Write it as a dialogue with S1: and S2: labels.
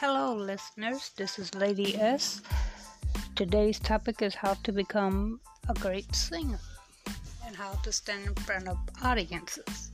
S1: Hello, listeners. This is Lady S. Today's topic is how to become a great singer and how to stand in front of audiences.